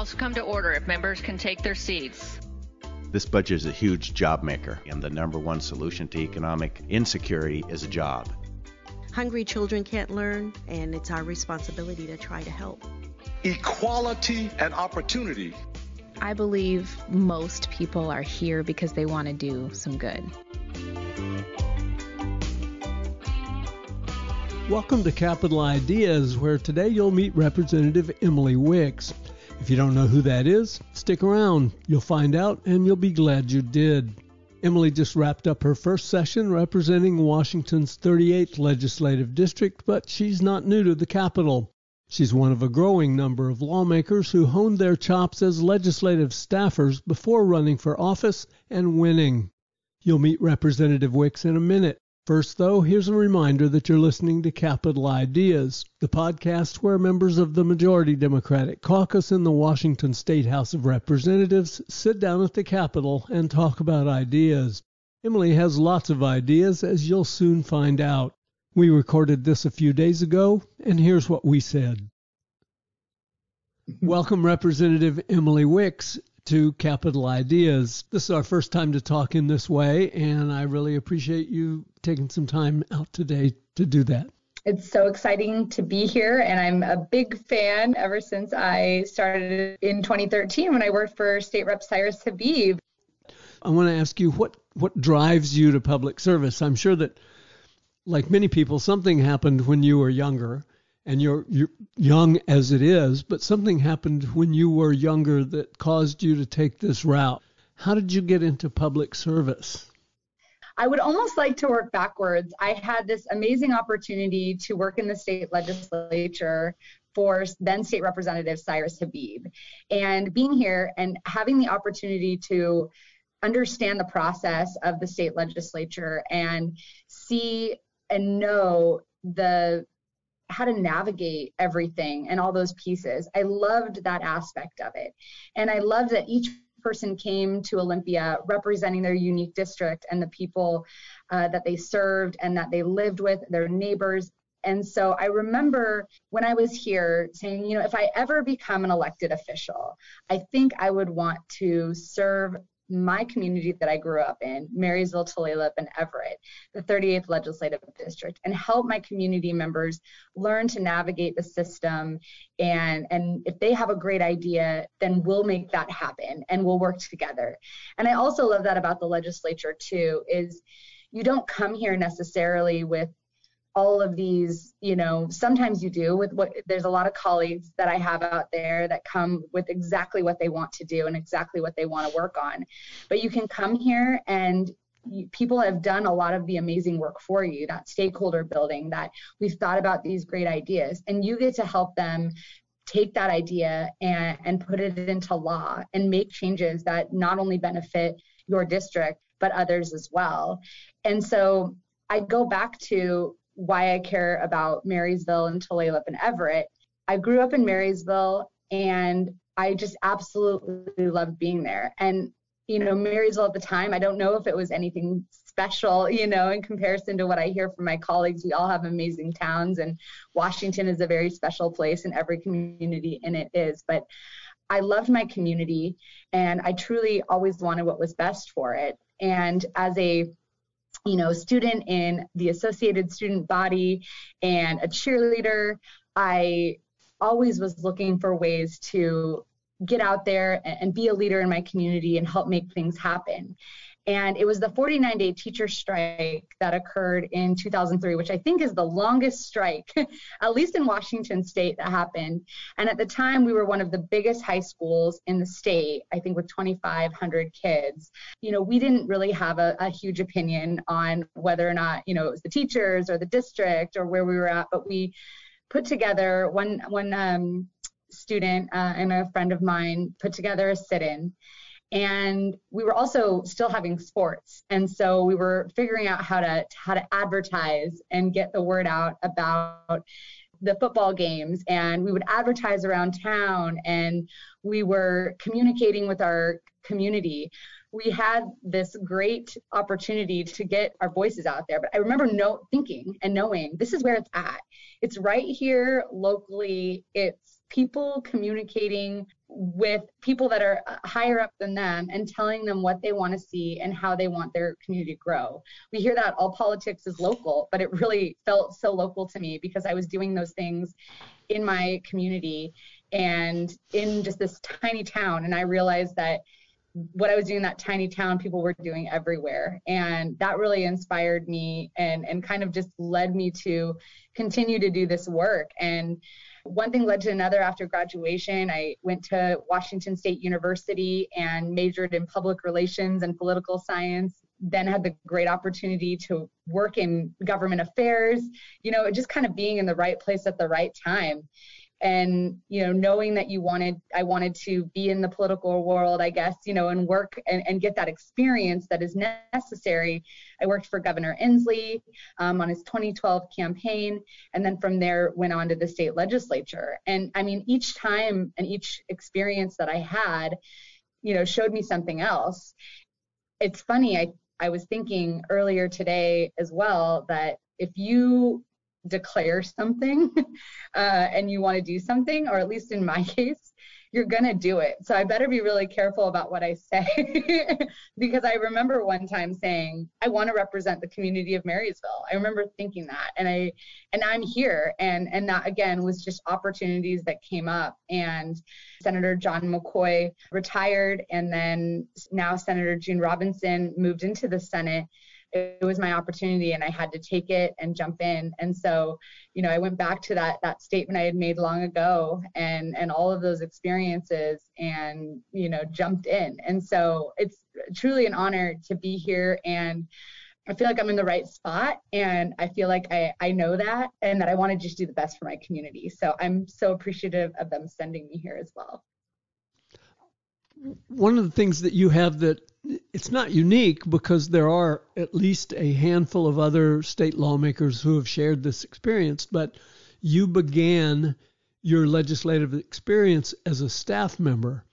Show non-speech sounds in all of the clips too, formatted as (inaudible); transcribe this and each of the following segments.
House come to order if members can take their seats. This budget is a huge job maker, and the number one solution to economic insecurity is a job. Hungry children can't learn, and it's our responsibility to try to help. Equality and opportunity. I believe most people are here because they want to do some good. Welcome to Capitol Ideas, where today you'll meet Representative Emily Wicks. If you don't know who that is, stick around. You'll find out, and you'll be glad you did. Emily just wrapped up her first session representing Washington's 38th legislative district, but she's not new to the Capitol. She's one of a growing number of lawmakers who honed their chops as legislative staffers before running for office and winning. You'll meet Representative Wicks in a minute. First, though, here's a reminder that you're listening to Capitol Ideas, the podcast where members of the majority Democratic caucus in the Washington State House of Representatives sit down at the Capitol and talk about ideas. Emily has lots of ideas, as you'll soon find out. We recorded this a few days ago, and here's what we said. Welcome, Representative Emily Wicks to Capitol Ideas. This is our first time to talk in this way, and I really appreciate you taking some time out today to do that. It's so exciting to be here, and I'm a big fan ever since I started in 2013 when I worked for State Rep Cyrus Habib. I want to ask you what what drives you to public service. I'm sure that, like many people, something happened when you were younger and you're, you're young as it is, but something happened when you were younger that caused you to take this route. How did you get into public service? I would almost like to work backwards. I had this amazing opportunity to work in the state legislature for then state representative Cyrus Habib. And being here and having the opportunity to understand the process of the state legislature and see and know the how to navigate everything and all those pieces. I loved that aspect of it. And I loved that each person came to Olympia representing their unique district and the people uh, that they served and that they lived with, their neighbors. And so I remember when I was here saying, you know, if I ever become an elected official, I think I would want to serve my community that I grew up in, Marysville, Tulalip, and Everett, the 38th legislative district, and help my community members learn to navigate the system. And, and if they have a great idea, then we'll make that happen and we'll work together. And I also love that about the legislature too, is you don't come here necessarily with all of these, you know, sometimes you do with what there's a lot of colleagues that I have out there that come with exactly what they want to do and exactly what they want to work on. But you can come here and people have done a lot of the amazing work for you, that stakeholder building, that we've thought about these great ideas, and you get to help them take that idea and, and put it into law and make changes that not only benefit your district, but others as well. And so I go back to why I care about Marysville and Tulalip and Everett. I grew up in Marysville and I just absolutely loved being there. And, you know, Marysville at the time, I don't know if it was anything special, you know, in comparison to what I hear from my colleagues. We all have amazing towns, and Washington is a very special place, and every community in it is. But I loved my community, and I truly always wanted what was best for it. And as a you know, student in the associated student body and a cheerleader, I always was looking for ways to get out there and be a leader in my community and help make things happen. And it was the 49 day teacher strike that occurred in 2003, which I think is the longest strike, (laughs) at least in Washington state, that happened. And at the time, we were one of the biggest high schools in the state, I think with 2,500 kids. You know, we didn't really have a, a huge opinion on whether or not, you know, it was the teachers or the district or where we were at, but we put together one, one, um, student uh, and a friend of mine put together a sit-in and we were also still having sports. And so we were figuring out how to how to advertise and get the word out about the football games. And we would advertise around town and we were communicating with our community. We had this great opportunity to get our voices out there but i remember no thinking and knowing this is where it's at. It's right here locally. It's people communicating with people that are uh, higher up than them and telling them what they want to see and how they want their community to grow. We hear that all politics is local, but it really felt so local to me because I was doing those things in my community and in just this tiny town. And I realized that what I was doing in that tiny town, people were doing everywhere. And that really inspired me and, and kind of just led me to continue to do this work. And one thing led to another after graduation. I went to Washington State University and majored in public relations and political science. Then had the great opportunity to work in government affairs, you know, just kind of being in the right place at the right time and you know knowing that you wanted i wanted to be in the political world i guess you know and work and, and get that experience that is necessary. I worked for governor inslee um, on his 2012 campaign and then from there went on to the state legislature. And i mean each time and each experience that i had you know showed me something else. It's funny i i was thinking earlier today as well that if you declare something (laughs) uh, and you want to do something, or at least in my (laughs) case, you're going to do it. So I better be really careful about what I say (laughs) because I remember one time saying, I want to represent the community of Marysville. I remember thinking that and I and I'm here and and that again was just opportunities that came up and Senator John McCoy retired and then now Senator June Robinson moved into the Senate it was my opportunity and I had to take it and jump in. And so, you know, I went back to that that statement I had made long ago and and all of those experiences and, you know, jumped in. And so it's truly an honor to be here and I feel like I'm in the right spot and I feel like I, I know that and that I want to just do the best for my community. So I'm so appreciative of them sending me here as well. One of the things that you have that it's not unique because there are at least a handful of other state lawmakers who have shared this experience, but you began your legislative experience as a staff member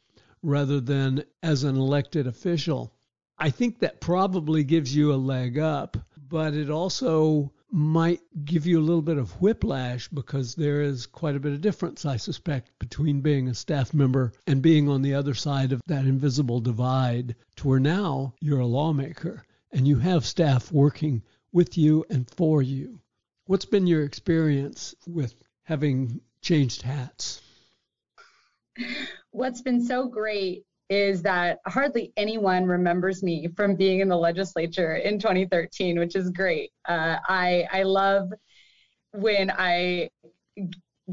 rather than as an elected official. I think that probably gives you a leg up, but it also might give you a little bit of whiplash because there is quite a bit of difference, I suspect, between being a staff member and being on the other side of that invisible divide to where now you're a lawmaker and you have staff working with you and for you. What's been your experience with having changed hats? What's been so great is that hardly anyone remembers me from being in the legislature in 2013, which is great. Uh, I I love when I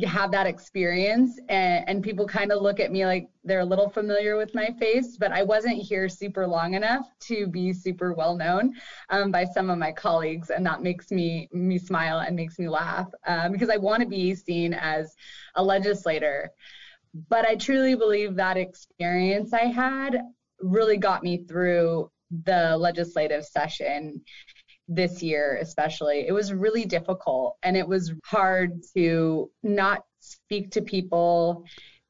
have that experience and, and people kind of look at me like they're a little familiar with my face, but I wasn't here super long enough to be super well known um, by some of my colleagues, and that makes me me smile and makes me laugh um, because I want to be seen as a legislator but I truly believe that experience I had really got me through the legislative session this year, especially. It was really difficult and it was hard to not speak to people,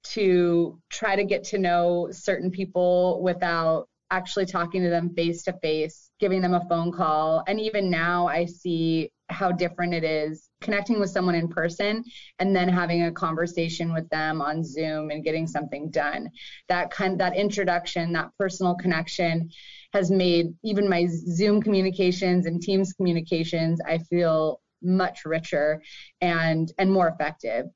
to try to get to know certain people without actually talking to them face to face, giving them a phone call. And even now, I see how different it is connecting with someone in person and then having a conversation with them on Zoom and getting something done. That kind that introduction, that personal connection has made even my Zoom communications and Teams communications I feel much richer and and more effective.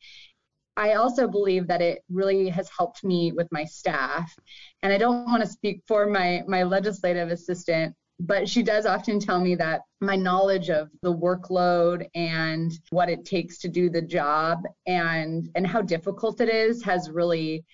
I also believe that it really has helped me with my staff. And I don't want to speak for my my legislative assistant, but she does often tell me that my knowledge of the workload and what it takes to do the job and and how difficult it is has really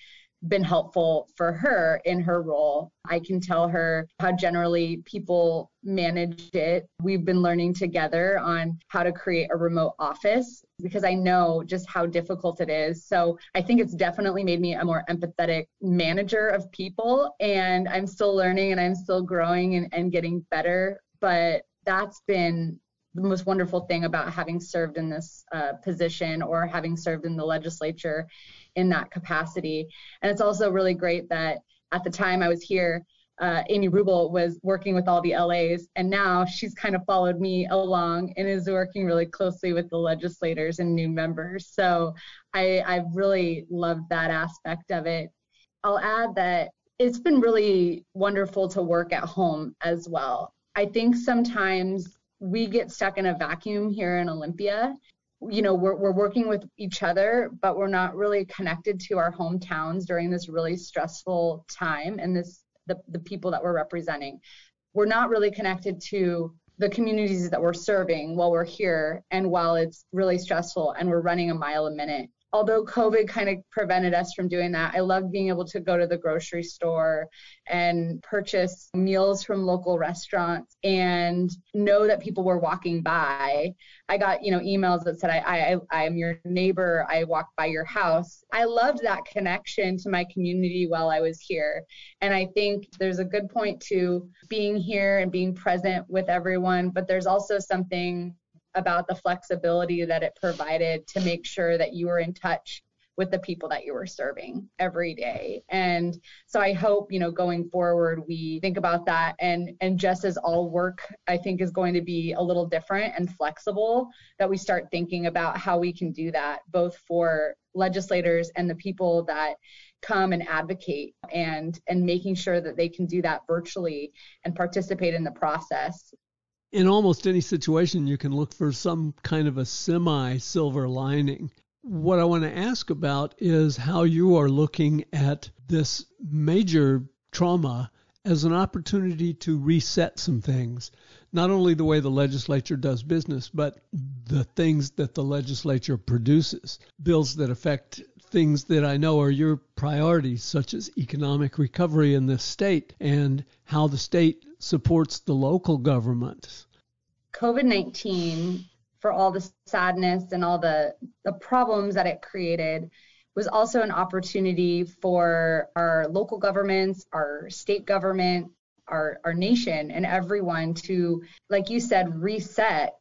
been helpful for her in her role. I can tell her how generally people manage it. We've been learning together on how to create a remote office because I know just how difficult it is. So I think it's definitely made me a more empathetic manager of people. And I'm still learning and I'm still growing and, and getting better. But that's been the most wonderful thing about having served in this uh, position or having served in the legislature in that capacity. And it's also really great that at the time I was here, uh, Amy Rubel was working with all the LAs, and now she's kind of followed me along and is working really closely with the legislators and new members. So I, I really loved that aspect of it. I'll add that it's been really wonderful to work at home as well. I think sometimes we get stuck in a vacuum here in Olympia. You know, we're, we're working with each other, but we're not really connected to our hometowns during this really stressful time and this the, the people that we're representing. We're not really connected to the communities that we're serving while we're here and while it's really stressful and we're running a mile a minute although COVID kind of prevented us from doing that, I love being able to go to the grocery store and purchase meals from local restaurants and know that people were walking by. I got, you know, emails that said, I, I, I'm your neighbor. I walked by your house. I loved that connection to my community while I was here. And I think there's a good point to being here and being present with everyone, but there's also something about the flexibility that it provided to make sure that you were in touch with the people that you were serving every day. And so I hope, you know, going forward we think about that and and just as all work I think is going to be a little different and flexible that we start thinking about how we can do that both for legislators and the people that come and advocate and and making sure that they can do that virtually and participate in the process in almost any situation, you can look for some kind of a semi silver lining. What I want to ask about is how you are looking at this major trauma as an opportunity to reset some things. Not only the way the legislature does business, but the things that the legislature produces. Bills that affect things that I know are your priorities, such as economic recovery in this state and how the state supports the local government. COVID 19, for all the sadness and all the, the problems that it created, was also an opportunity for our local governments, our state government, our, our nation, and everyone to, like you said, reset.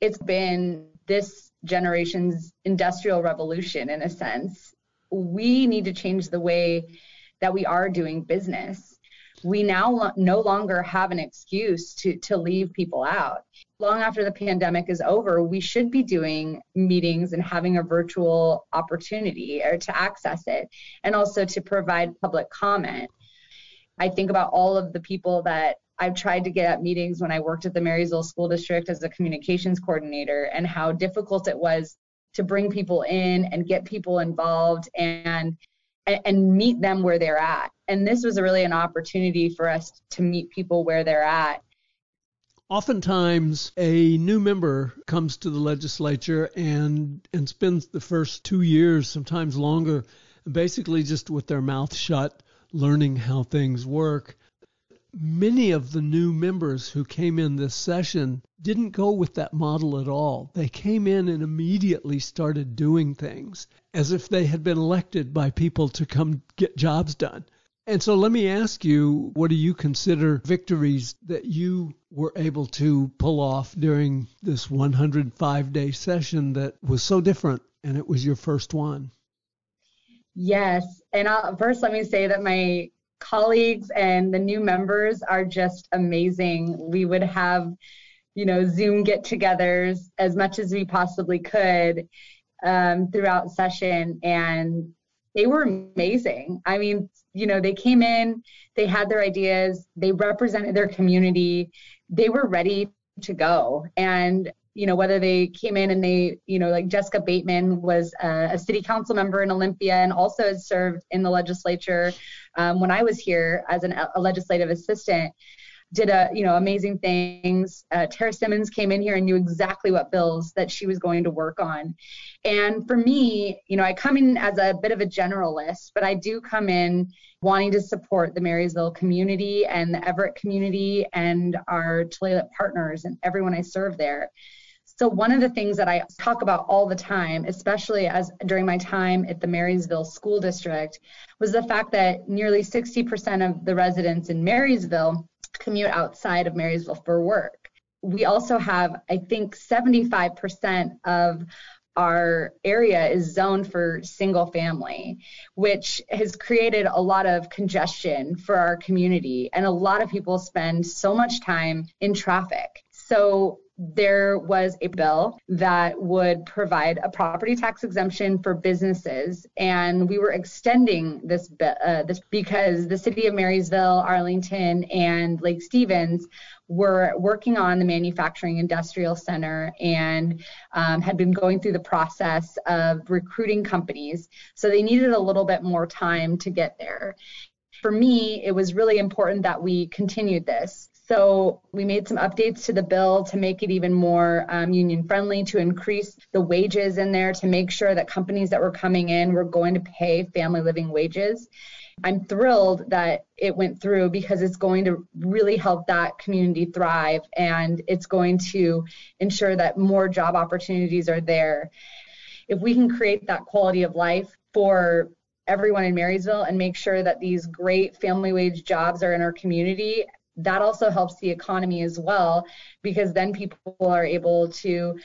It's been this generation's industrial revolution in a sense. We need to change the way that we are doing business we now no longer have an excuse to, to leave people out. Long after the pandemic is over, we should be doing meetings and having a virtual opportunity or to access it and also to provide public comment. I think about all of the people that I've tried to get at meetings when I worked at the Marysville School District as a communications coordinator and how difficult it was to bring people in and get people involved and and, meet them where they're at. And this was really an opportunity for us to meet people where they're at. Oftentimes, a new member comes to the legislature and and spends the first two years, sometimes longer, basically just with their mouth shut, learning how things work many of the new members who came in this session didn't go with that model at all. They came in and immediately started doing things as if they had been elected by people to come get jobs done. And so let me ask you, what do you consider victories that you were able to pull off during this 105 day session that was so different and it was your first one? Yes. And I'll, first, let me say that my colleagues and the new members are just amazing. We would have, you know, Zoom get togethers as much as we possibly could um, throughout session, and they were amazing. I mean, you know, they came in, they had their ideas, they represented their community, they were ready to go. And you know, whether they came in and they, you know, like Jessica Bateman was a, a city council member in Olympia and also has served in the legislature um, when I was here as an, a legislative assistant did a you know amazing things. Uh, Tara Simmons came in here and knew exactly what bills that she was going to work on. And for me, you know, I come in as a bit of a generalist, but I do come in wanting to support the Marysville community and the Everett community and our Tulalip partners and everyone I serve there. So one of the things that I talk about all the time, especially as during my time at the Marysville School District, was the fact that nearly 60% of the residents in Marysville commute outside of Marysville for work. We also have, I think, 75% of our area is zoned for single family, which has created a lot of congestion for our community. And a lot of people spend so much time in traffic. So there was a bill that would provide a property tax exemption for businesses, and we were extending this uh, this because the city of Marysville, Arlington, and Lake Stevens were working on the manufacturing industrial center and um, had been going through the process of recruiting companies. So they needed a little bit more time to get there. For me, it was really important that we continued this. So we made some updates to the bill to make it even more um, union friendly, to increase the wages in there, to make sure that companies that were coming in were going to pay family living wages. I'm thrilled that it went through because it's going to really help that community thrive and it's going to ensure that more job opportunities are there. If we can create that quality of life for everyone in Marysville and make sure that these great family wage jobs are in our community that also helps the economy as well because then people are able to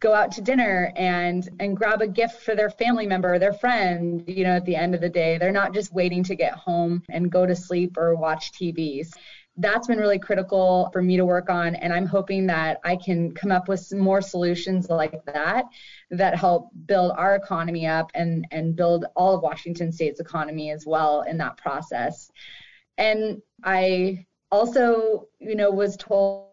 go out to dinner and and grab a gift for their family member or their friend you know at the end of the day. They're not just waiting to get home and go to sleep or watch TVs that's been really critical for me to work on and i'm hoping that i can come up with some more solutions like that that help build our economy up and and build all of washington state's economy as well in that process. And i also, you know, was told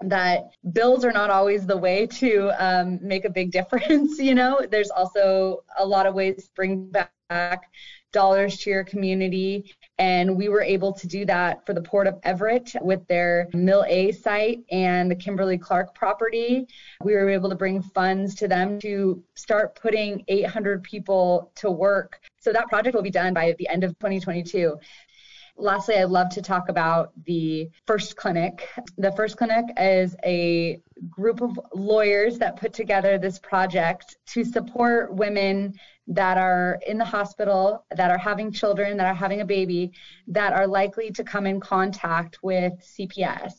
that bills are not always the way to um, make a big (laughs) difference. You know, there's also a lot of ways to bring back dollars to your community. And we were able to do that for the Port of Everett with their Mill A site and the Kimberly Clark property. We were able to bring funds to them to start putting 800 people to work. So that project will be done by the end of 2022. Lastly, I'd love to talk about the First Clinic. The First Clinic is a group of lawyers that put together this project to support women that are in the hospital, that are having children, that are having a baby, that are likely to come in contact with CPS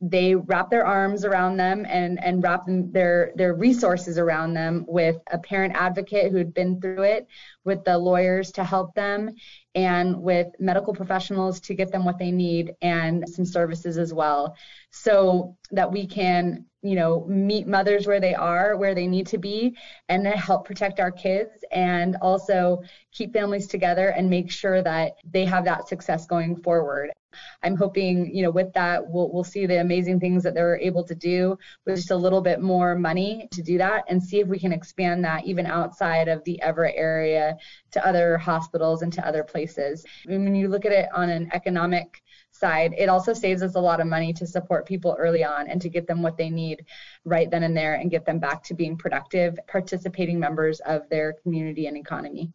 they wrap their arms around them and, and wrap them, their, their resources around them with a parent advocate who had been through it, with the lawyers to help them, and with medical professionals to get them what they need and some services as well so that we can you know meet mothers where they are where they need to be and then help protect our kids and also keep families together and make sure that they have that success going forward I'm hoping, you know, with that, we'll, we'll see the amazing things that they're able to do with just a little bit more money to do that and see if we can expand that even outside of the Everett area to other hospitals and to other places. I mean, when you look at it on an economic side, it also saves us a lot of money to support people early on and to get them what they need right then and there and get them back to being productive, participating members of their community and economy.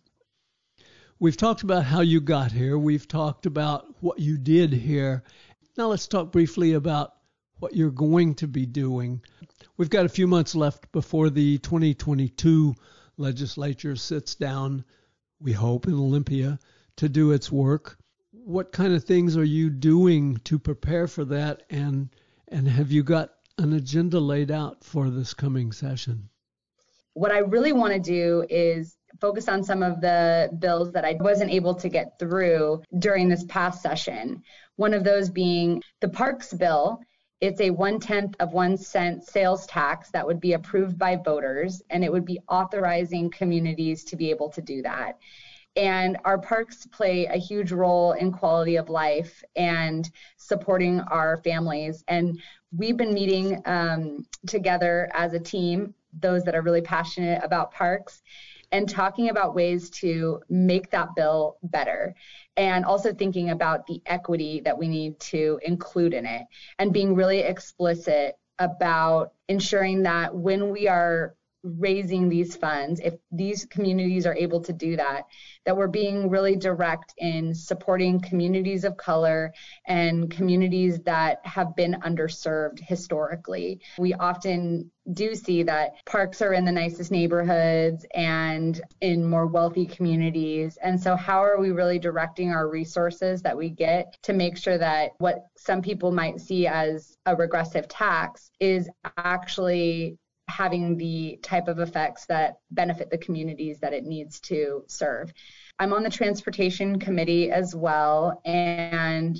We've talked about how you got here. We've talked about what you did here. Now let's talk briefly about what you're going to be doing. We've got a few months left before the 2022 legislature sits down, we hope, in Olympia to do its work. What kind of things are you doing to prepare for that and and have you got an agenda laid out for this coming session? What I really want to do is focus on some of the bills that I wasn't able to get through during this past session. One of those being the Parks bill. It's a one tenth of one cent sales tax that would be approved by voters, and it would be authorizing communities to be able to do that. And our parks play a huge role in quality of life and supporting our families. And we've been meeting um, together as a team, those that are really passionate about parks, and talking about ways to make that bill better and also thinking about the equity that we need to include in it and being really explicit about ensuring that when we are raising these funds, if these communities are able to do that, that we're being really direct in supporting communities of color and communities that have been underserved historically. We often do see that parks are in the nicest neighborhoods and in more wealthy communities. And so, how are we really directing our resources that we get to make sure that what some people might see as a regressive tax is actually having the type of effects that benefit the communities that it needs to serve. I'm on the transportation committee as well, and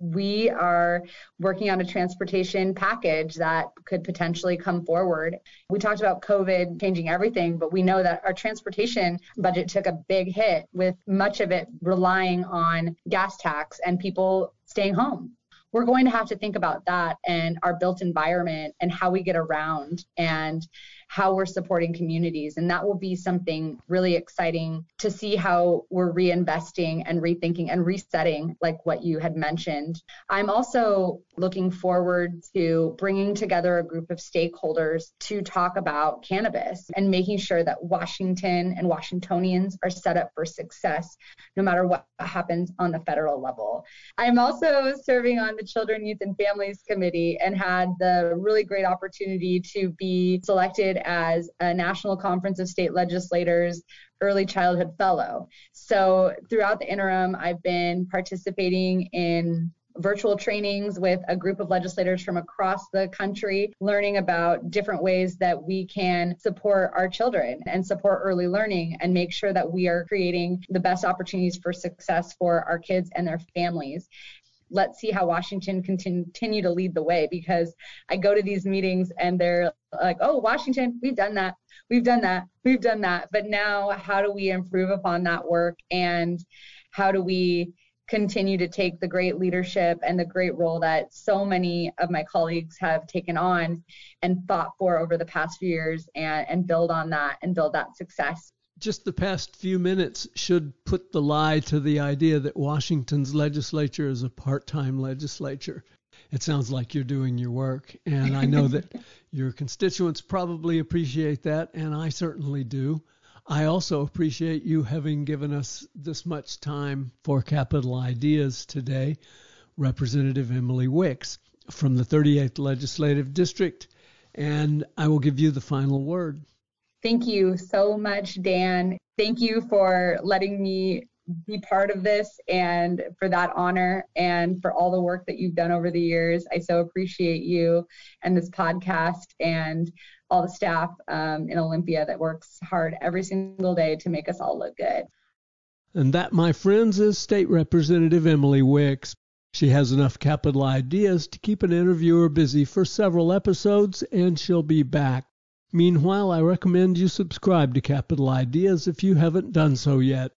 we are working on a transportation package that could potentially come forward. We talked about COVID changing everything, but we know that our transportation budget took a big hit with much of it relying on gas tax and people staying home. We're going to have to think about that and our built environment and how we get around and how we're supporting communities. And that will be something really exciting to see how we're reinvesting and rethinking and resetting, like what you had mentioned. I'm also looking forward to bringing together a group of stakeholders to talk about cannabis and making sure that Washington and Washingtonians are set up for success no matter what happens on the federal level. I'm also serving on the Children, Youth, and Families Committee and had the really great opportunity to be selected as a National Conference of State Legislators Early Childhood Fellow. So throughout the interim, I've been participating in virtual trainings with a group of legislators from across the country, learning about different ways that we can support our children and support early learning and make sure that we are creating the best opportunities for success for our kids and their families let's see how Washington can continue to lead the way because I go to these meetings and they're like, oh, Washington, we've done that. We've done that. We've done that. But now, how do we improve upon that work? And how do we continue to take the great leadership and the great role that so many of my colleagues have taken on and fought for over the past few years and, and build on that and build that success? just the past few minutes should put the lie to the idea that Washington's legislature is a part time legislature. It sounds like you're doing your work, and I know that (laughs) your constituents probably appreciate that, and I certainly do. I also appreciate you having given us this much time for Capitol Ideas today. Representative Emily Wicks from the 38th Legislative District, and I will give you the final word. Thank you so much, Dan. Thank you for letting me be part of this and for that honor and for all the work that you've done over the years. I so appreciate you and this podcast and all the staff um, in Olympia that works hard every single day to make us all look good. And that, my friends, is State Representative Emily Wicks. She has enough capital ideas to keep an interviewer busy for several episodes, and she'll be back. Meanwhile, I recommend you subscribe to Capitol Ideas if you haven't done so yet.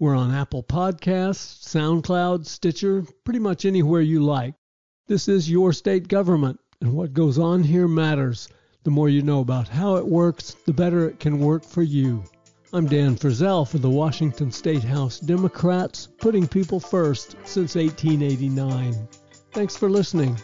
We're on Apple Podcasts, SoundCloud, Stitcher, pretty much anywhere you like. This is your state government, and what goes on here matters. The more you know about how it works, the better it can work for you. I'm Dan Frizzell for the Washington State House Democrats, putting people first since 1889. Thanks for listening.